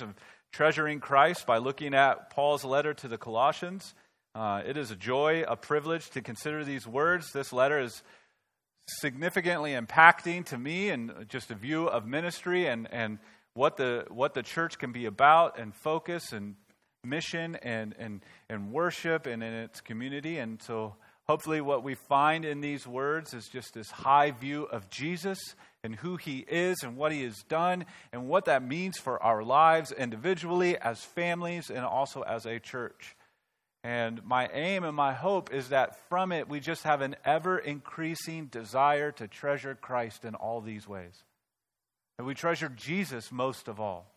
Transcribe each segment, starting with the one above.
of treasuring Christ by looking at Paul's letter to the Colossians. Uh, it is a joy, a privilege to consider these words. This letter is significantly impacting to me and just a view of ministry and, and what, the, what the church can be about and focus and mission and, and, and worship and in its community. And so hopefully what we find in these words is just this high view of Jesus and who he is and what he has done and what that means for our lives individually, as families, and also as a church. And my aim and my hope is that from it we just have an ever increasing desire to treasure Christ in all these ways. And we treasure Jesus most of all.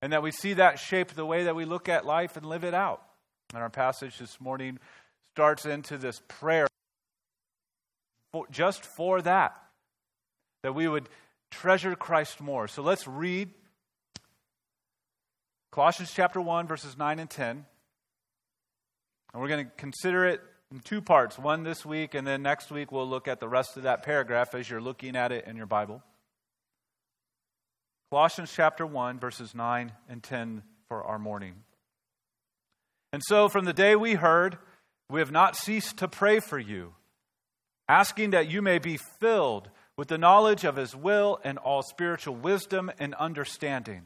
And that we see that shape the way that we look at life and live it out. And our passage this morning starts into this prayer for, just for that that we would treasure Christ more. So let's read Colossians chapter 1, verses 9 and 10. And we're going to consider it in two parts one this week, and then next week we'll look at the rest of that paragraph as you're looking at it in your Bible. Colossians chapter 1, verses 9 and 10 for our morning. And so, from the day we heard, we have not ceased to pray for you, asking that you may be filled with the knowledge of his will and all spiritual wisdom and understanding,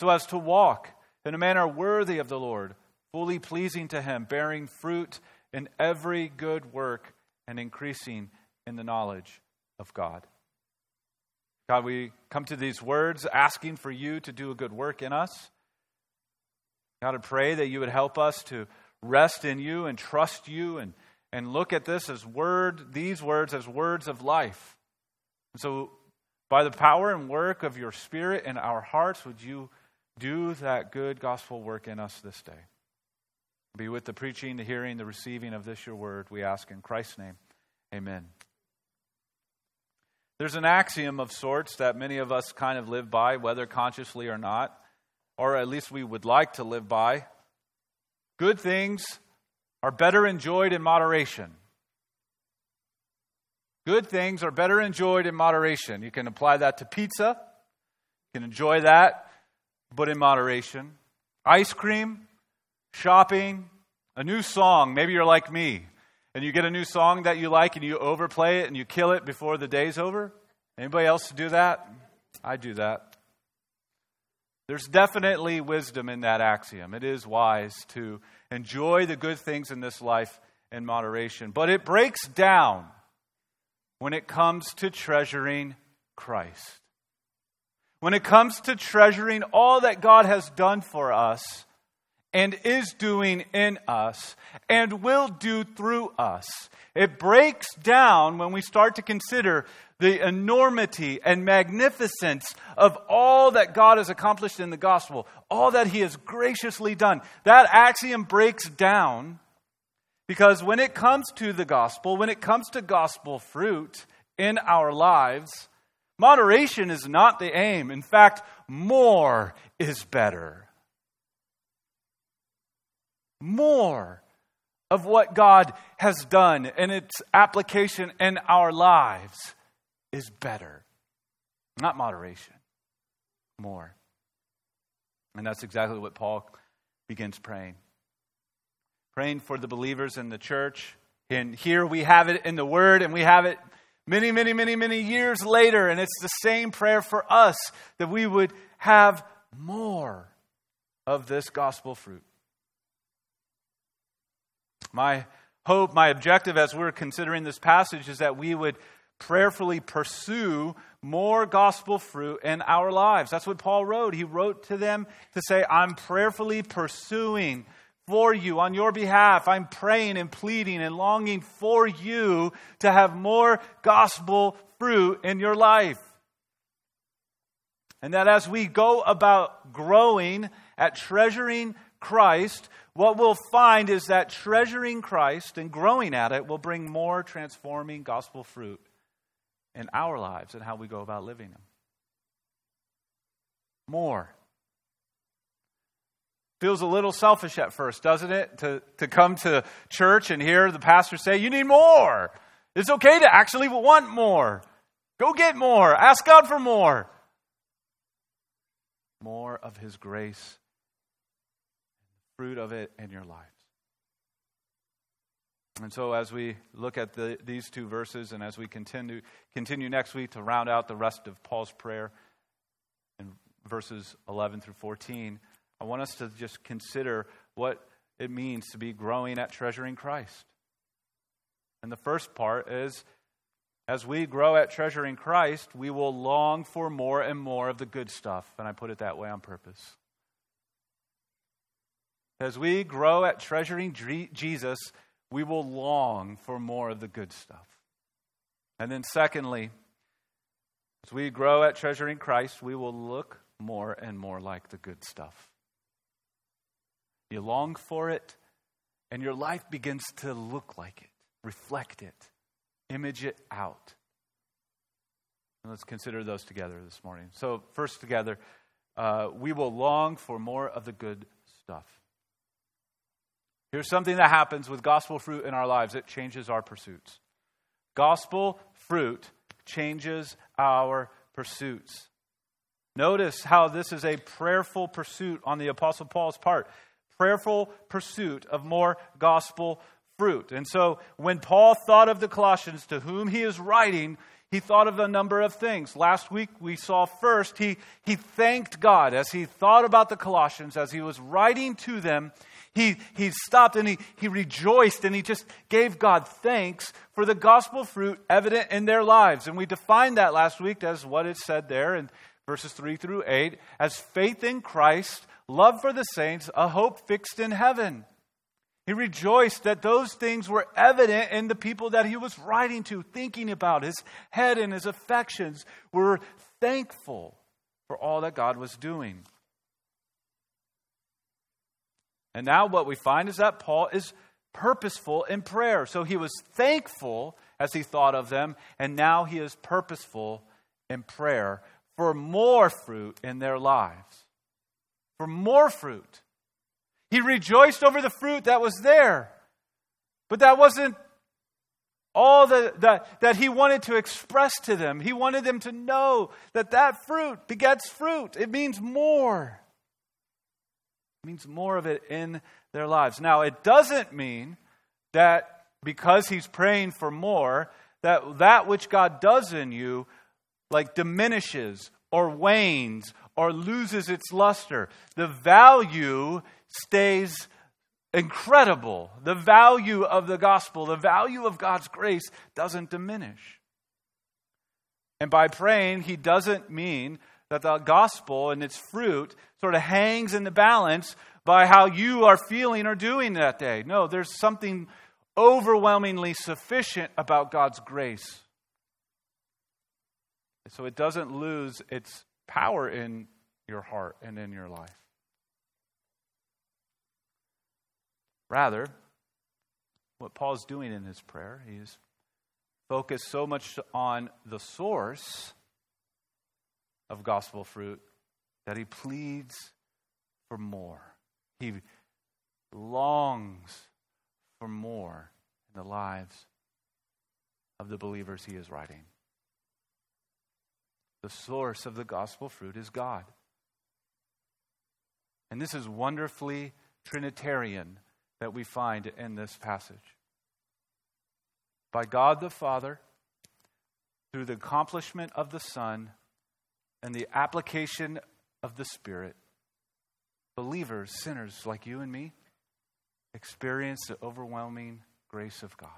so as to walk in a manner worthy of the Lord, fully pleasing to him, bearing fruit in every good work and increasing in the knowledge of God. God, we come to these words asking for you to do a good work in us. God, I pray that you would help us to rest in you and trust you and and look at this as word, these words as words of life. So, by the power and work of your Spirit in our hearts, would you do that good gospel work in us this day? Be with the preaching, the hearing, the receiving of this your word, we ask in Christ's name. Amen. There's an axiom of sorts that many of us kind of live by, whether consciously or not, or at least we would like to live by. Good things are better enjoyed in moderation. Good things are better enjoyed in moderation. You can apply that to pizza. You can enjoy that, but in moderation. Ice cream, shopping, a new song. Maybe you're like me and you get a new song that you like and you overplay it and you kill it before the day's over. Anybody else do that? I do that. There's definitely wisdom in that axiom. It is wise to enjoy the good things in this life in moderation. But it breaks down when it comes to treasuring Christ. When it comes to treasuring all that God has done for us and is doing in us and will do through us. It breaks down when we start to consider the enormity and magnificence of all that God has accomplished in the gospel, all that He has graciously done. That axiom breaks down because when it comes to the gospel, when it comes to gospel fruit in our lives, moderation is not the aim. In fact, more is better. More of what God has done and its application in our lives is better. Not moderation, more. And that's exactly what Paul begins praying. Praying for the believers in the church. And here we have it in the Word, and we have it many, many, many, many years later. And it's the same prayer for us that we would have more of this gospel fruit. My hope, my objective as we're considering this passage is that we would prayerfully pursue more gospel fruit in our lives. That's what Paul wrote. He wrote to them to say, I'm prayerfully pursuing for you on your behalf. I'm praying and pleading and longing for you to have more gospel fruit in your life. And that as we go about growing at treasuring Christ, what we'll find is that treasuring Christ and growing at it will bring more transforming gospel fruit in our lives and how we go about living them. More. Feels a little selfish at first, doesn't it? To, to come to church and hear the pastor say, You need more. It's okay to actually want more. Go get more. Ask God for more. more of His grace, fruit of it in your lives. And so, as we look at the, these two verses, and as we continue, continue next week to round out the rest of Paul's prayer in verses 11 through 14, I want us to just consider what it means to be growing at treasuring Christ. And the first part is as we grow at treasuring Christ, we will long for more and more of the good stuff. And I put it that way on purpose. As we grow at treasuring Jesus, we will long for more of the good stuff. And then, secondly, as we grow at treasuring Christ, we will look more and more like the good stuff. You long for it, and your life begins to look like it, reflect it, image it out. And let's consider those together this morning. So, first, together, uh, we will long for more of the good stuff. Here's something that happens with gospel fruit in our lives it changes our pursuits. Gospel fruit changes our pursuits. Notice how this is a prayerful pursuit on the Apostle Paul's part. Prayerful pursuit of more gospel fruit. And so when Paul thought of the Colossians to whom he is writing, he thought of a number of things. Last week we saw first, he, he thanked God as he thought about the Colossians, as he was writing to them. He, he stopped and he, he rejoiced and he just gave God thanks for the gospel fruit evident in their lives. And we defined that last week as what it said there in verses 3 through 8 as faith in Christ, love for the saints, a hope fixed in heaven. He rejoiced that those things were evident in the people that he was writing to, thinking about. His head and his affections were thankful for all that God was doing. And now what we find is that Paul is purposeful in prayer. So he was thankful as he thought of them, and now he is purposeful in prayer for more fruit in their lives. For more fruit. He rejoiced over the fruit that was there. But that wasn't all that, that, that he wanted to express to them. He wanted them to know that that fruit begets fruit. It means more. It means more of it in their lives. Now, it doesn't mean that because he's praying for more, that that which God does in you like diminishes or wanes or loses its luster. The value stays incredible. The value of the gospel, the value of God's grace doesn't diminish. And by praying, he doesn't mean that the gospel and its fruit sort of hangs in the balance by how you are feeling or doing that day. No, there's something overwhelmingly sufficient about God's grace. So it doesn't lose its power in your heart and in your life. Rather, what Paul's doing in his prayer, he's focused so much on the source of gospel fruit that he pleads for more. He longs for more in the lives of the believers he is writing. The source of the gospel fruit is God. And this is wonderfully Trinitarian that we find in this passage. By God the Father, through the accomplishment of the Son, and the application of the Spirit, believers, sinners like you and me, experience the overwhelming grace of God.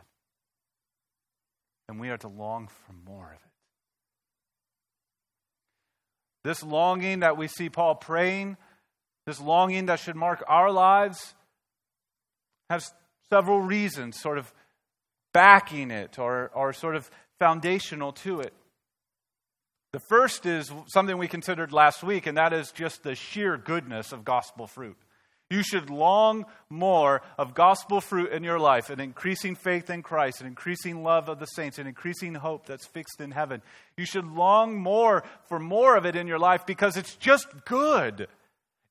And we are to long for more of it. This longing that we see Paul praying, this longing that should mark our lives, has several reasons sort of backing it or, or sort of foundational to it. The first is something we considered last week, and that is just the sheer goodness of gospel fruit. You should long more of gospel fruit in your life, an increasing faith in Christ, an increasing love of the saints, an increasing hope that's fixed in heaven. You should long more for more of it in your life because it's just good.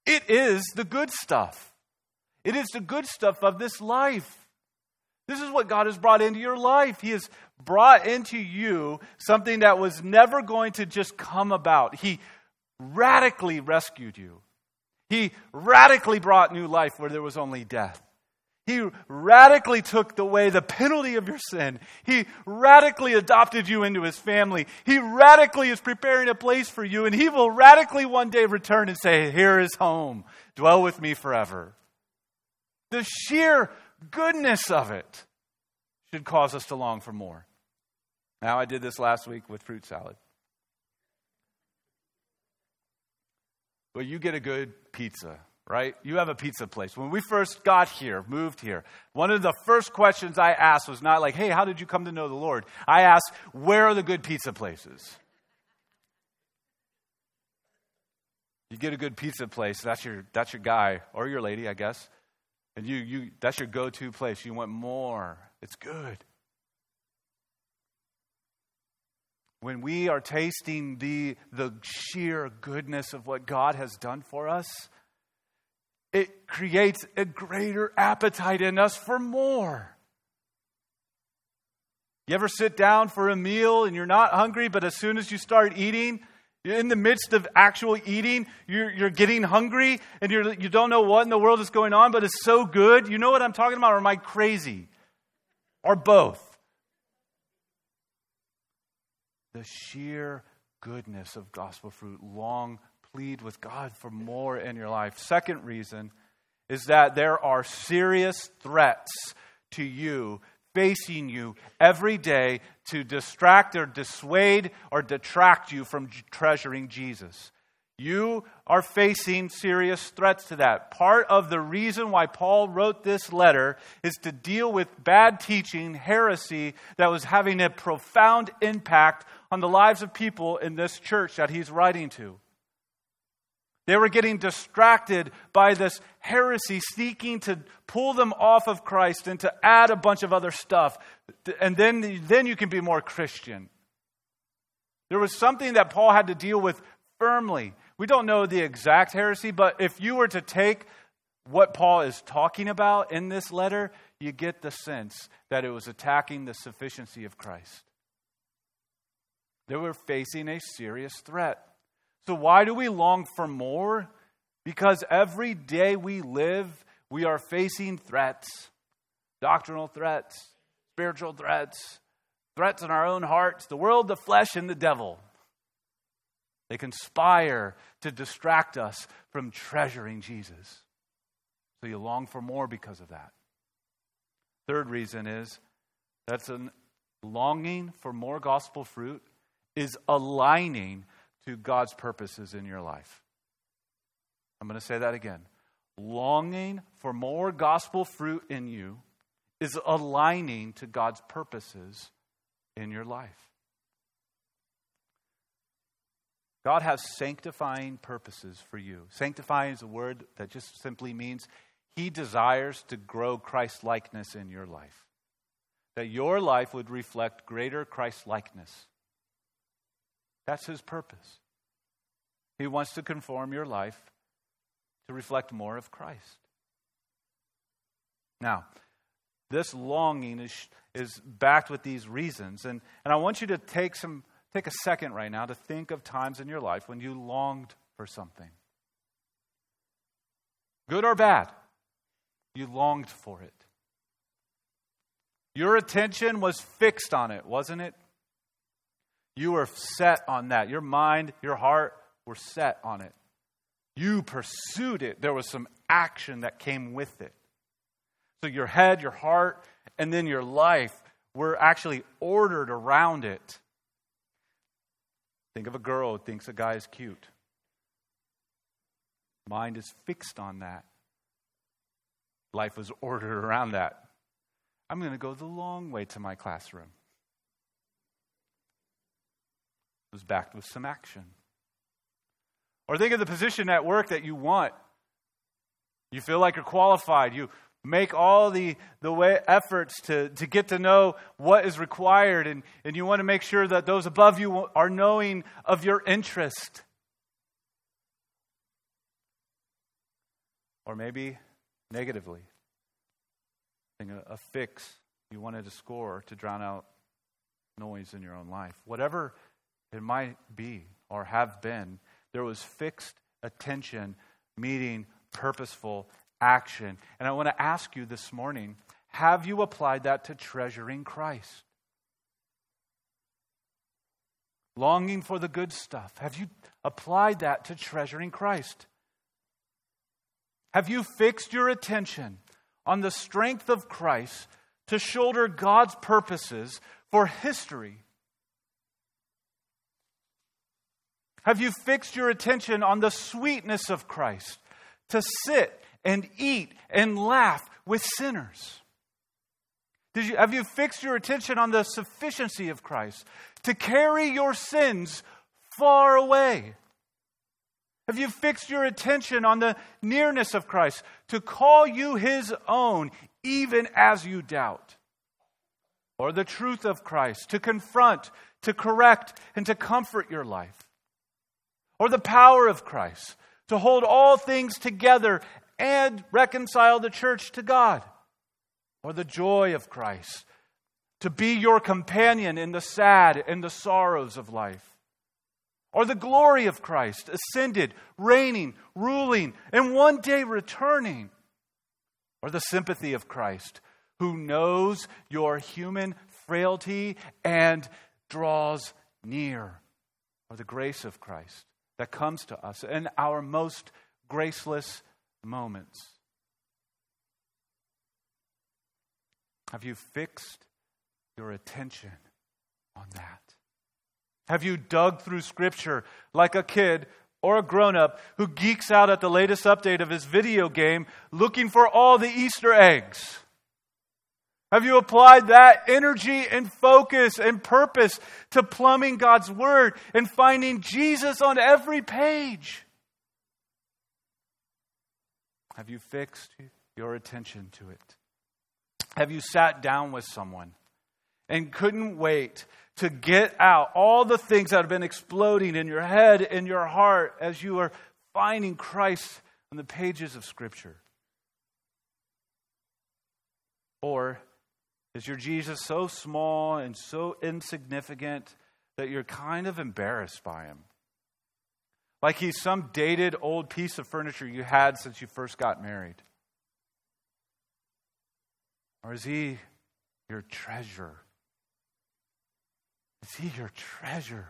It is the good stuff. It is the good stuff of this life. This is what God has brought into your life. He has brought into you something that was never going to just come about. He radically rescued you. He radically brought new life where there was only death. He radically took away the penalty of your sin. He radically adopted you into his family. He radically is preparing a place for you, and he will radically one day return and say, Here is home. Dwell with me forever. The sheer goodness of it should cause us to long for more. Now, I did this last week with fruit salad. But you get a good pizza right? You have a pizza place. When we first got here, moved here, one of the first questions I asked was not like, hey, how did you come to know the Lord? I asked, where are the good pizza places? You get a good pizza place, that's your, that's your guy or your lady, I guess. And you, you, that's your go to place. You want more. It's good. When we are tasting the, the sheer goodness of what God has done for us, it creates a greater appetite in us for more. You ever sit down for a meal and you're not hungry, but as soon as you start eating, in the midst of actual eating, you're, you're getting hungry and you're, you don't know what in the world is going on, but it's so good. You know what I'm talking about, or am I crazy? Or both? The sheer goodness of gospel fruit long plead with God for more in your life. Second reason is that there are serious threats to you facing you every day to distract or dissuade or detract you from treasuring Jesus. You are facing serious threats to that. Part of the reason why Paul wrote this letter is to deal with bad teaching, heresy that was having a profound impact on the lives of people in this church that he's writing to. They were getting distracted by this heresy, seeking to pull them off of Christ and to add a bunch of other stuff. And then, then you can be more Christian. There was something that Paul had to deal with firmly. We don't know the exact heresy, but if you were to take what Paul is talking about in this letter, you get the sense that it was attacking the sufficiency of Christ. They were facing a serious threat. So, why do we long for more? Because every day we live, we are facing threats doctrinal threats, spiritual threats, threats in our own hearts, the world, the flesh, and the devil. They conspire to distract us from treasuring Jesus. So you long for more because of that. Third reason is that's a longing for more gospel fruit is aligning to God's purposes in your life. I'm going to say that again. Longing for more gospel fruit in you is aligning to God's purposes in your life. God has sanctifying purposes for you. Sanctifying is a word that just simply means He desires to grow Christ likeness in your life. That your life would reflect greater Christ likeness. That's his purpose. He wants to conform your life to reflect more of Christ. Now, this longing is, is backed with these reasons. And, and I want you to take, some, take a second right now to think of times in your life when you longed for something. Good or bad, you longed for it. Your attention was fixed on it, wasn't it? You were set on that. Your mind, your heart were set on it. You pursued it. There was some action that came with it. So your head, your heart, and then your life were actually ordered around it. Think of a girl who thinks a guy is cute. Mind is fixed on that. Life was ordered around that. I'm going to go the long way to my classroom. Was backed with some action. Or think of the position at work that you want. You feel like you're qualified. You make all the, the way, efforts to, to get to know what is required, and, and you want to make sure that those above you are knowing of your interest. Or maybe negatively. A, a fix you wanted to score to drown out noise in your own life. Whatever it might be or have been There was fixed attention meeting purposeful action. And I want to ask you this morning have you applied that to treasuring Christ? Longing for the good stuff. Have you applied that to treasuring Christ? Have you fixed your attention on the strength of Christ to shoulder God's purposes for history? Have you fixed your attention on the sweetness of Christ to sit and eat and laugh with sinners? Did you, have you fixed your attention on the sufficiency of Christ to carry your sins far away? Have you fixed your attention on the nearness of Christ to call you his own even as you doubt? Or the truth of Christ to confront, to correct, and to comfort your life? Or the power of Christ to hold all things together and reconcile the church to God? Or the joy of Christ to be your companion in the sad and the sorrows of life? Or the glory of Christ, ascended, reigning, ruling, and one day returning? Or the sympathy of Christ, who knows your human frailty and draws near? Or the grace of Christ that comes to us in our most graceless moments? Have you fixed your attention on that? Have you dug through Scripture like a kid or a grown up who geeks out at the latest update of his video game looking for all the Easter eggs? Have you applied that energy and focus and purpose to plumbing God's Word and finding Jesus on every page? Have you fixed your attention to it? Have you sat down with someone and couldn't wait to get out all the things that have been exploding in your head, and your heart, as you are finding Christ on the pages of Scripture? Or is your Jesus so small and so insignificant that you're kind of embarrassed by him? Like he's some dated old piece of furniture you had since you first got married? Or is he your treasure? Is he your treasure?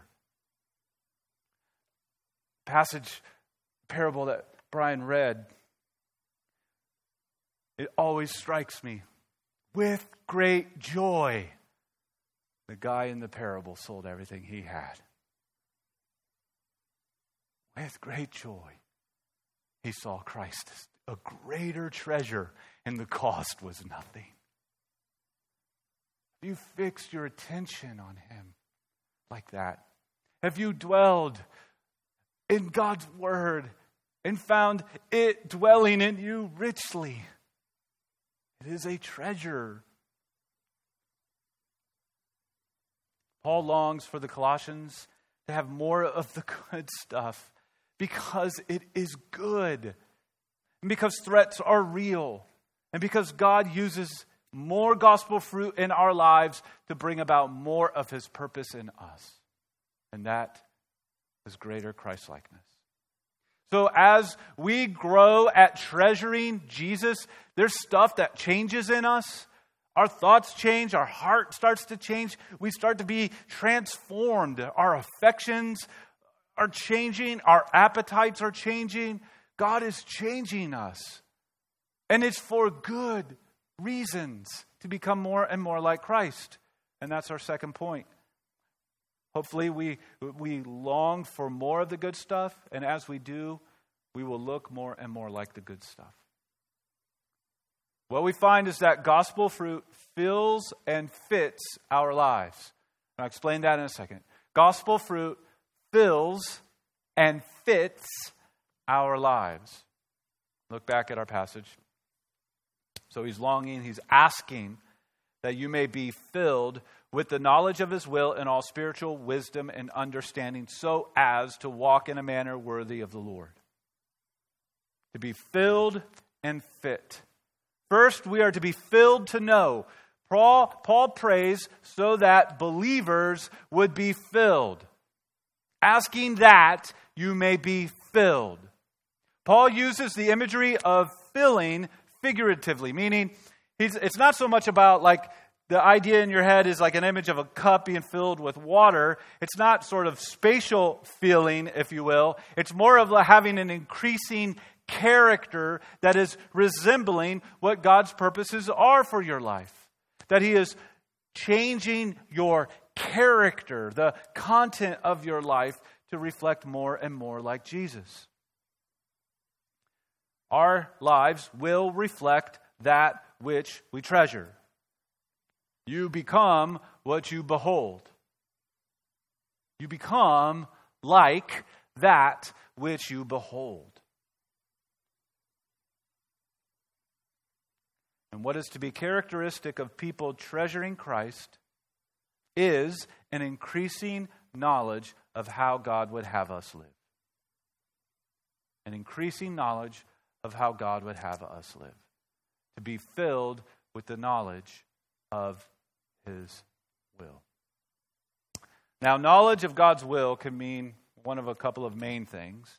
Passage, parable that Brian read, it always strikes me with great joy. The guy in the parable sold everything he had. With great joy, he saw Christ as a greater treasure, and the cost was nothing. Have you fixed your attention on him like that? Have you dwelled in God's Word and found it dwelling in you richly? It is a treasure. Paul longs for the Colossians to have more of the good stuff because it is good, and because threats are real, and because God uses more gospel fruit in our lives to bring about more of his purpose in us. And that is greater Christlikeness. So, as we grow at treasuring Jesus, there's stuff that changes in us. Our thoughts change, our heart starts to change. We start to be transformed. Our affections are changing, our appetites are changing. God is changing us. And it's for good reasons to become more and more like Christ. And that's our second point. Hopefully, we, we long for more of the good stuff, and as we do, we will look more and more like the good stuff. What we find is that gospel fruit fills and fits our lives. I'll explain that in a second. Gospel fruit fills and fits our lives. Look back at our passage. So he's longing, he's asking that you may be filled with the knowledge of his will and all spiritual wisdom and understanding, so as to walk in a manner worthy of the Lord. To be filled and fit. First, we are to be filled to know. Paul, Paul prays so that believers would be filled. asking that you may be filled. Paul uses the imagery of filling figuratively, meaning it's not so much about like the idea in your head is like an image of a cup being filled with water. It's not sort of spatial feeling, if you will. It's more of having an increasing character that is resembling what God's purposes are for your life. That He is changing your character, the content of your life, to reflect more and more like Jesus. Our lives will reflect that which we treasure. You become what you behold. You become like that which you behold. And what is to be characteristic of people treasuring Christ is an increasing knowledge of how God would have us live. An increasing knowledge of how God would have us live. To be filled with the knowledge of His will. Now, knowledge of God's will can mean one of a couple of main things.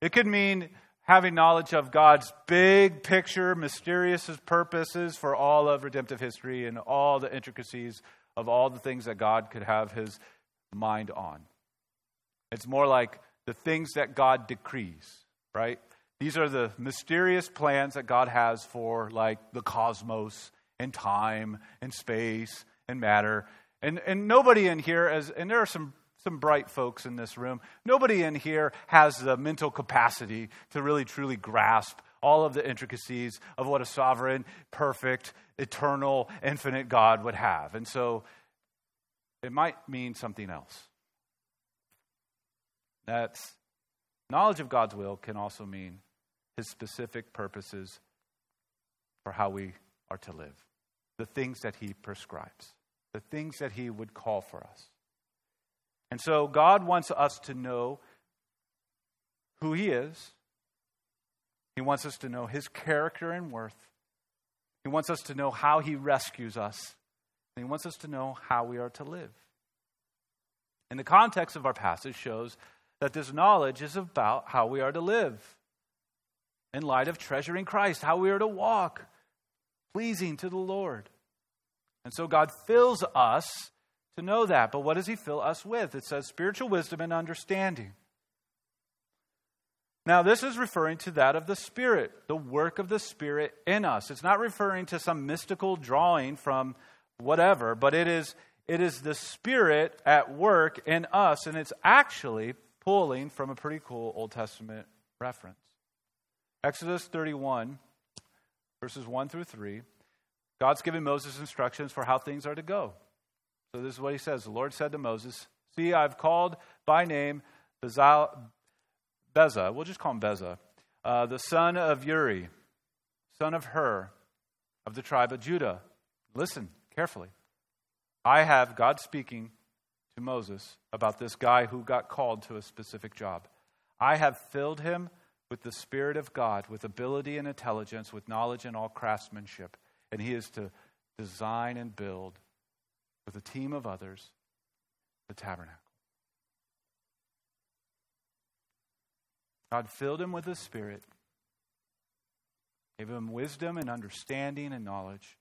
It could mean having knowledge of God's big picture, mysterious purposes for all of redemptive history and all the intricacies of all the things that God could have his mind on. It's more like the things that God decrees, right? These are the mysterious plans that God has for like the cosmos and time and space and matter. And, and nobody in here, as, and there are some some bright folks in this room. Nobody in here has the mental capacity to really truly grasp all of the intricacies of what a sovereign, perfect, eternal, infinite God would have. And so it might mean something else. That knowledge of God's will can also mean his specific purposes for how we are to live, the things that he prescribes, the things that he would call for us. And so God wants us to know who He is. He wants us to know His character and worth. He wants us to know how He rescues us. And He wants us to know how we are to live. And the context of our passage shows that this knowledge is about how we are to live in light of treasuring Christ, how we are to walk pleasing to the Lord. And so God fills us to know that. But what does he fill us with? It says spiritual wisdom and understanding. Now, this is referring to that of the Spirit, the work of the Spirit in us. It's not referring to some mystical drawing from whatever, but it is, it is the Spirit at work in us, and it's actually pulling from a pretty cool Old Testament reference. Exodus 31, verses 1 through 3. God's giving Moses instructions for how things are to go. So this is what he says. The Lord said to Moses, See, I've called by name Bezal, Beza, we'll just call him Beza, uh, the son of Uri, son of Hur, of the tribe of Judah. Listen carefully. I have God speaking to Moses about this guy who got called to a specific job. I have filled him with the Spirit of God, with ability and intelligence, with knowledge and all craftsmanship. And he is to design and build with a team of others the tabernacle. God filled him with the Spirit, gave him wisdom and understanding and knowledge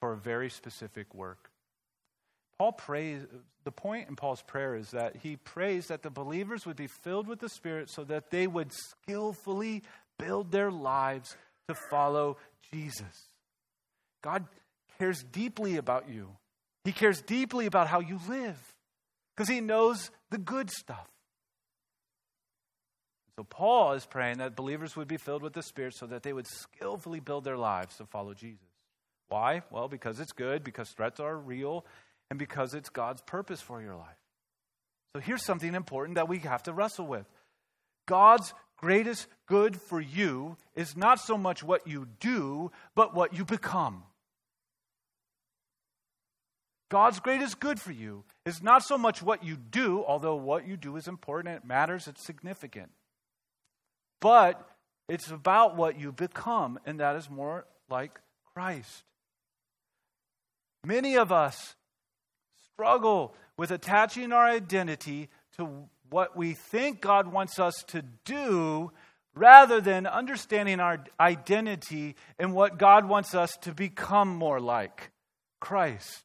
for a very specific work. Paul prays, the point in Paul's prayer is that he prays that the believers would be filled with the Spirit so that they would skillfully build their lives to follow Jesus. God cares deeply about you. He cares deeply about how you live because he knows the good stuff. So, Paul is praying that believers would be filled with the Spirit so that they would skillfully build their lives to follow Jesus. Why? Well, because it's good, because threats are real, and because it's God's purpose for your life. So, here's something important that we have to wrestle with God's greatest good for you is not so much what you do, but what you become. God's greatest good for you is not so much what you do, although what you do is important, it matters, it's significant. But it's about what you become, and that is more like Christ. Many of us struggle with attaching our identity to what we think God wants us to do rather than understanding our identity and what God wants us to become more like Christ.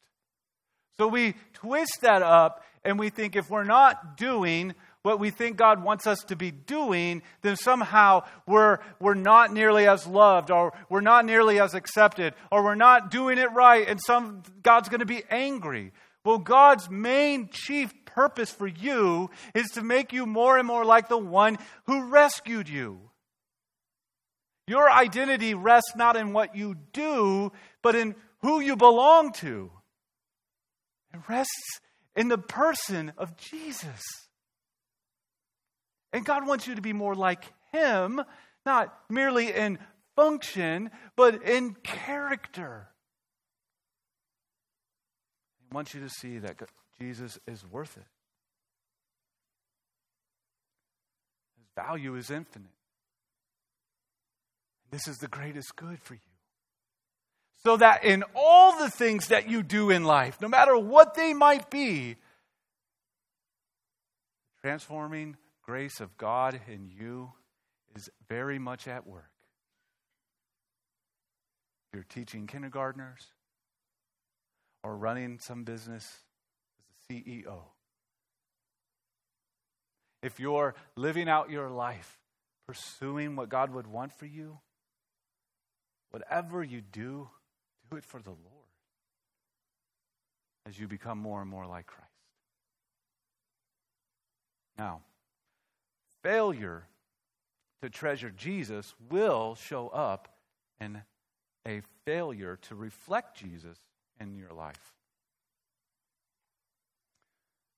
So we twist that up and we think if we're not doing what we think God wants us to be doing, then somehow we're, we're not nearly as loved, or we're not nearly as accepted, or we're not doing it right, and some God's going to be angry. Well, God's main chief purpose for you is to make you more and more like the one who rescued you. Your identity rests not in what you do, but in who you belong to. It rests in the person of Jesus. And God wants you to be more like Him, not merely in function, but in character. He wants you to see that Jesus is worth it. His value is infinite. This is the greatest good for you. So that in all the things that you do in life, no matter what they might be, transforming grace of God in you is very much at work. You're teaching kindergartners or running some business as a CEO. If you're living out your life pursuing what God would want for you, whatever you do, do it for the Lord as you become more and more like Christ. Now, failure to treasure Jesus will show up in a failure to reflect Jesus in your life.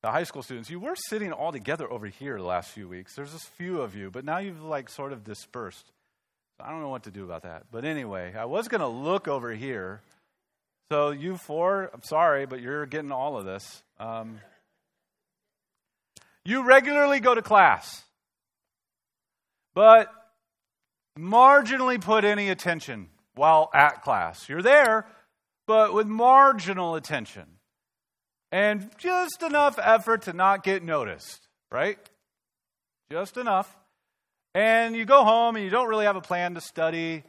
The high school students, you were sitting all together over here the last few weeks. There's just a few of you, but now you've like sort of dispersed. I don't know what to do about that. But anyway, I was going to look over here. So, you four, I'm sorry, but you're getting all of this. Um, you regularly go to class but marginally put any attention while at class. You're there, but with marginal attention and just enough effort to not get noticed, right? Just enough. And you go home and you don't really have a plan to study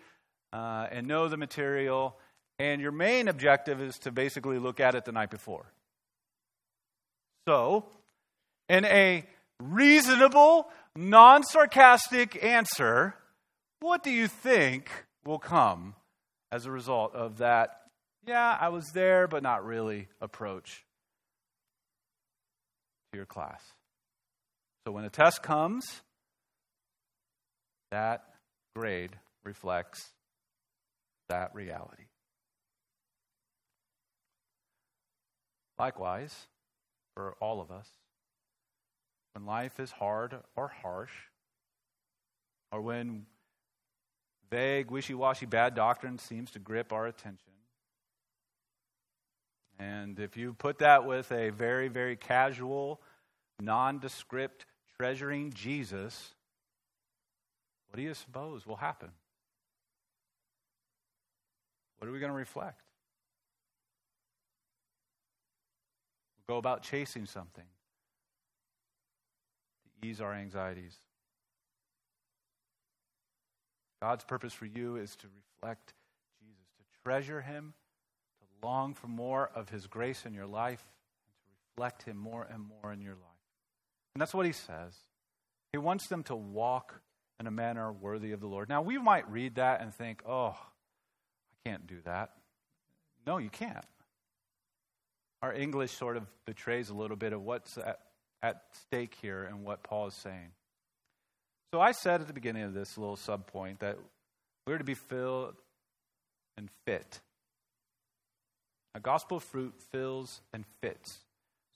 uh, and know the material, and your main objective is to basically look at it the night before. So, in a reasonable, non sarcastic answer, what do you think will come as a result of that? Yeah, I was there, but not really approach to your class. So when a test comes, that grade reflects that reality. Likewise, for all of us, when life is hard or harsh, or when vague, wishy washy bad doctrine seems to grip our attention. And if you put that with a very, very casual, nondescript treasuring Jesus, what do you suppose will happen? What are we going to reflect? We'll go about chasing something to ease our anxieties. God's purpose for you is to reflect Jesus, to treasure him, long for more of his grace in your life, and to reflect him more and more in your life. And that's what he says. He wants them to walk in a manner worthy of the Lord. Now, we might read that and think, oh, I can't do that. No, you can't. Our English sort of betrays a little bit of what's at at stake here and what Paul is saying. So I said at the beginning of this little subpoint that we're to be filled and fit. A gospel fruit fills and fits.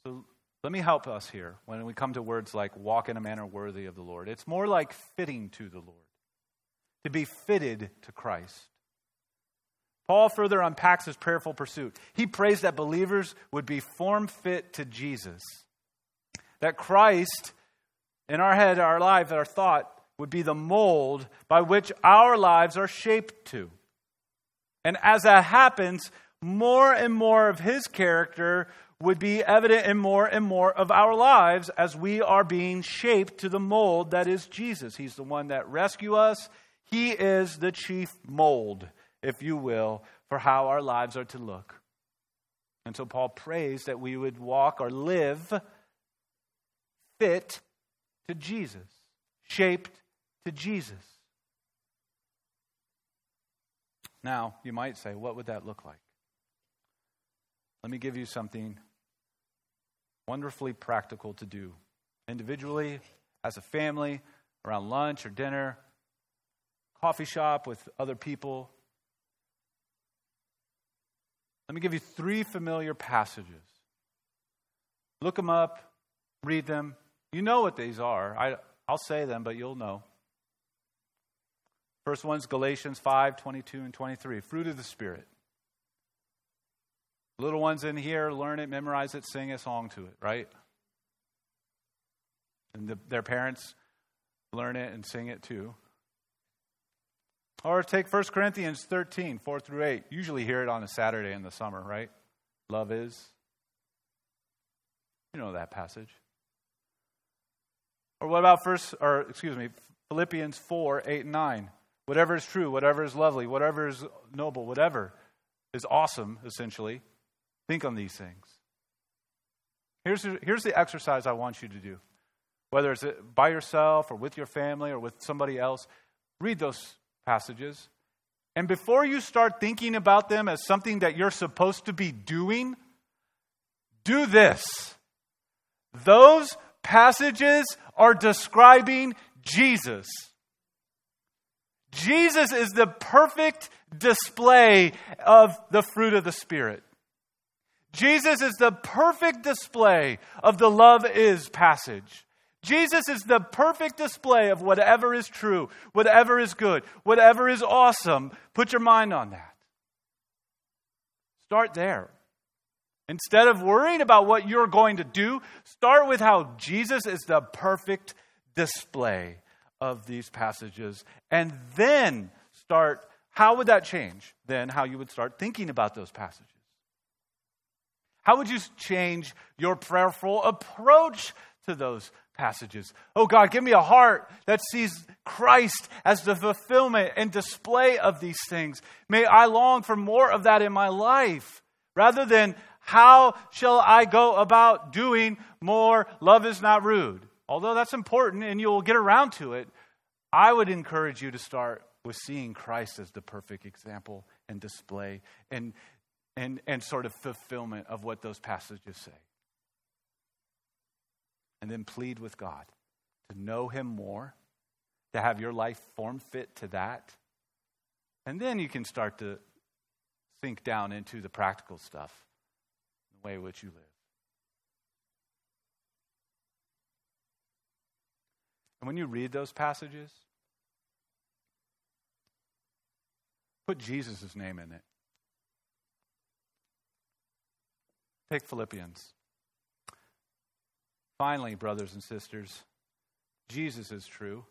So let me help us here when we come to words like walk in a manner worthy of the Lord. It's more like fitting to the Lord, to be fitted to Christ. Paul further unpacks his prayerful pursuit. He prays that believers would be form fit to Jesus. That Christ, in our head, our life, our thought, would be the mold by which our lives are shaped to. And as that happens, more and more of his character would be evident in more and more of our lives as we are being shaped to the mold that is Jesus. He's the one that rescue us. He is the chief mold, if you will, for how our lives are to look. And so Paul prays that we would walk or live fit to Jesus, shaped to Jesus. Now, you might say, what would that look like? Let me give you something wonderfully practical to do individually, as a family, around lunch or dinner, coffee shop with other people. Let me give you three familiar passages. Look them up, read them. You know what these are. I, I'll say them, but you'll know. First one's Galatians 5 22 and 23. Fruit of the Spirit. Little ones in here, learn it, memorize it, sing a song to it, right? And the, their parents learn it and sing it too. Or take 1 Corinthians 13, 4 through 8. Usually hear it on a Saturday in the summer, right? Love is. You know that passage. Or what about first or excuse me, Philippians 4, 8 and 9. Whatever is true, whatever is lovely, whatever is noble, whatever is awesome, essentially. Think on these things. Here's, here's the exercise I want you to do. Whether it's by yourself or with your family or with somebody else, read those passages. And before you start thinking about them as something that you're supposed to be doing, do this. Those passages are describing Jesus. Jesus is the perfect display of the fruit of the Spirit. Jesus is the perfect display of the love is passage. Jesus is the perfect display of whatever is true, whatever is good, whatever is awesome. Put your mind on that. Start there. Instead of worrying about what you're going to do, start with how Jesus is the perfect display of these passages. And then start, how would that change then how you would start thinking about those passages? How would you change your prayerful approach to those passages? Oh God, give me a heart that sees Christ as the fulfillment and display of these things. May I long for more of that in my life rather than how shall I go about doing more? Love is not rude. Although that's important and you'll get around to it, I would encourage you to start with seeing Christ as the perfect example and display and and, and sort of fulfillment of what those passages say. And then plead with God to know Him more, to have your life form fit to that. And then you can start to sink down into the practical stuff, the way in which you live. And when you read those passages, put Jesus' name in it. Take Philippians. Finally, brothers and sisters, Jesus is true.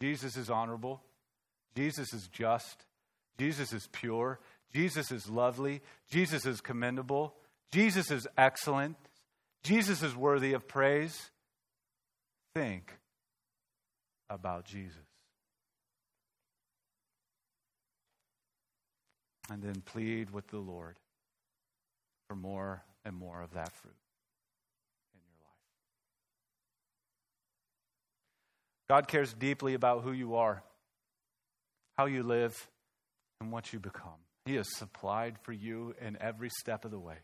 Jesus is honorable. Jesus is just. Jesus is pure. Jesus is lovely. Jesus is commendable. Jesus is excellent. Jesus is worthy of praise. Think about Jesus. And then plead with the Lord for more and more of that fruit in your life. God cares deeply about who you are, how you live, and what you become. He has supplied for you in every step of the way.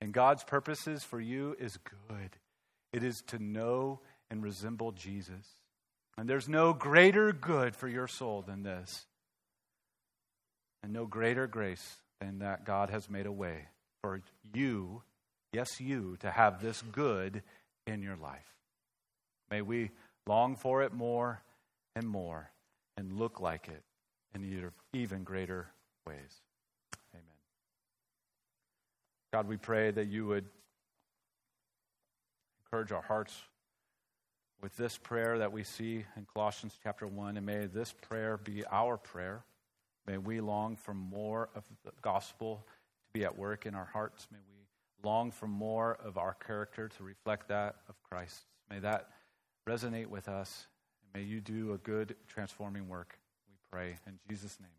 And God's purposes for you is good. It is to know and resemble Jesus. And there's no greater good for your soul than this. And no greater grace than that God has made a way for you, yes, you, to have this good in your life. May we long for it more and more and look like it in even greater ways. Amen. God, we pray that you would encourage our hearts with this prayer that we see in Colossians chapter 1, and may this prayer be our prayer. May we long for more of the gospel to be at work in our hearts. May we long for more of our character to reflect that of Christ. May that resonate with us. May you do a good transforming work, we pray. In Jesus' name.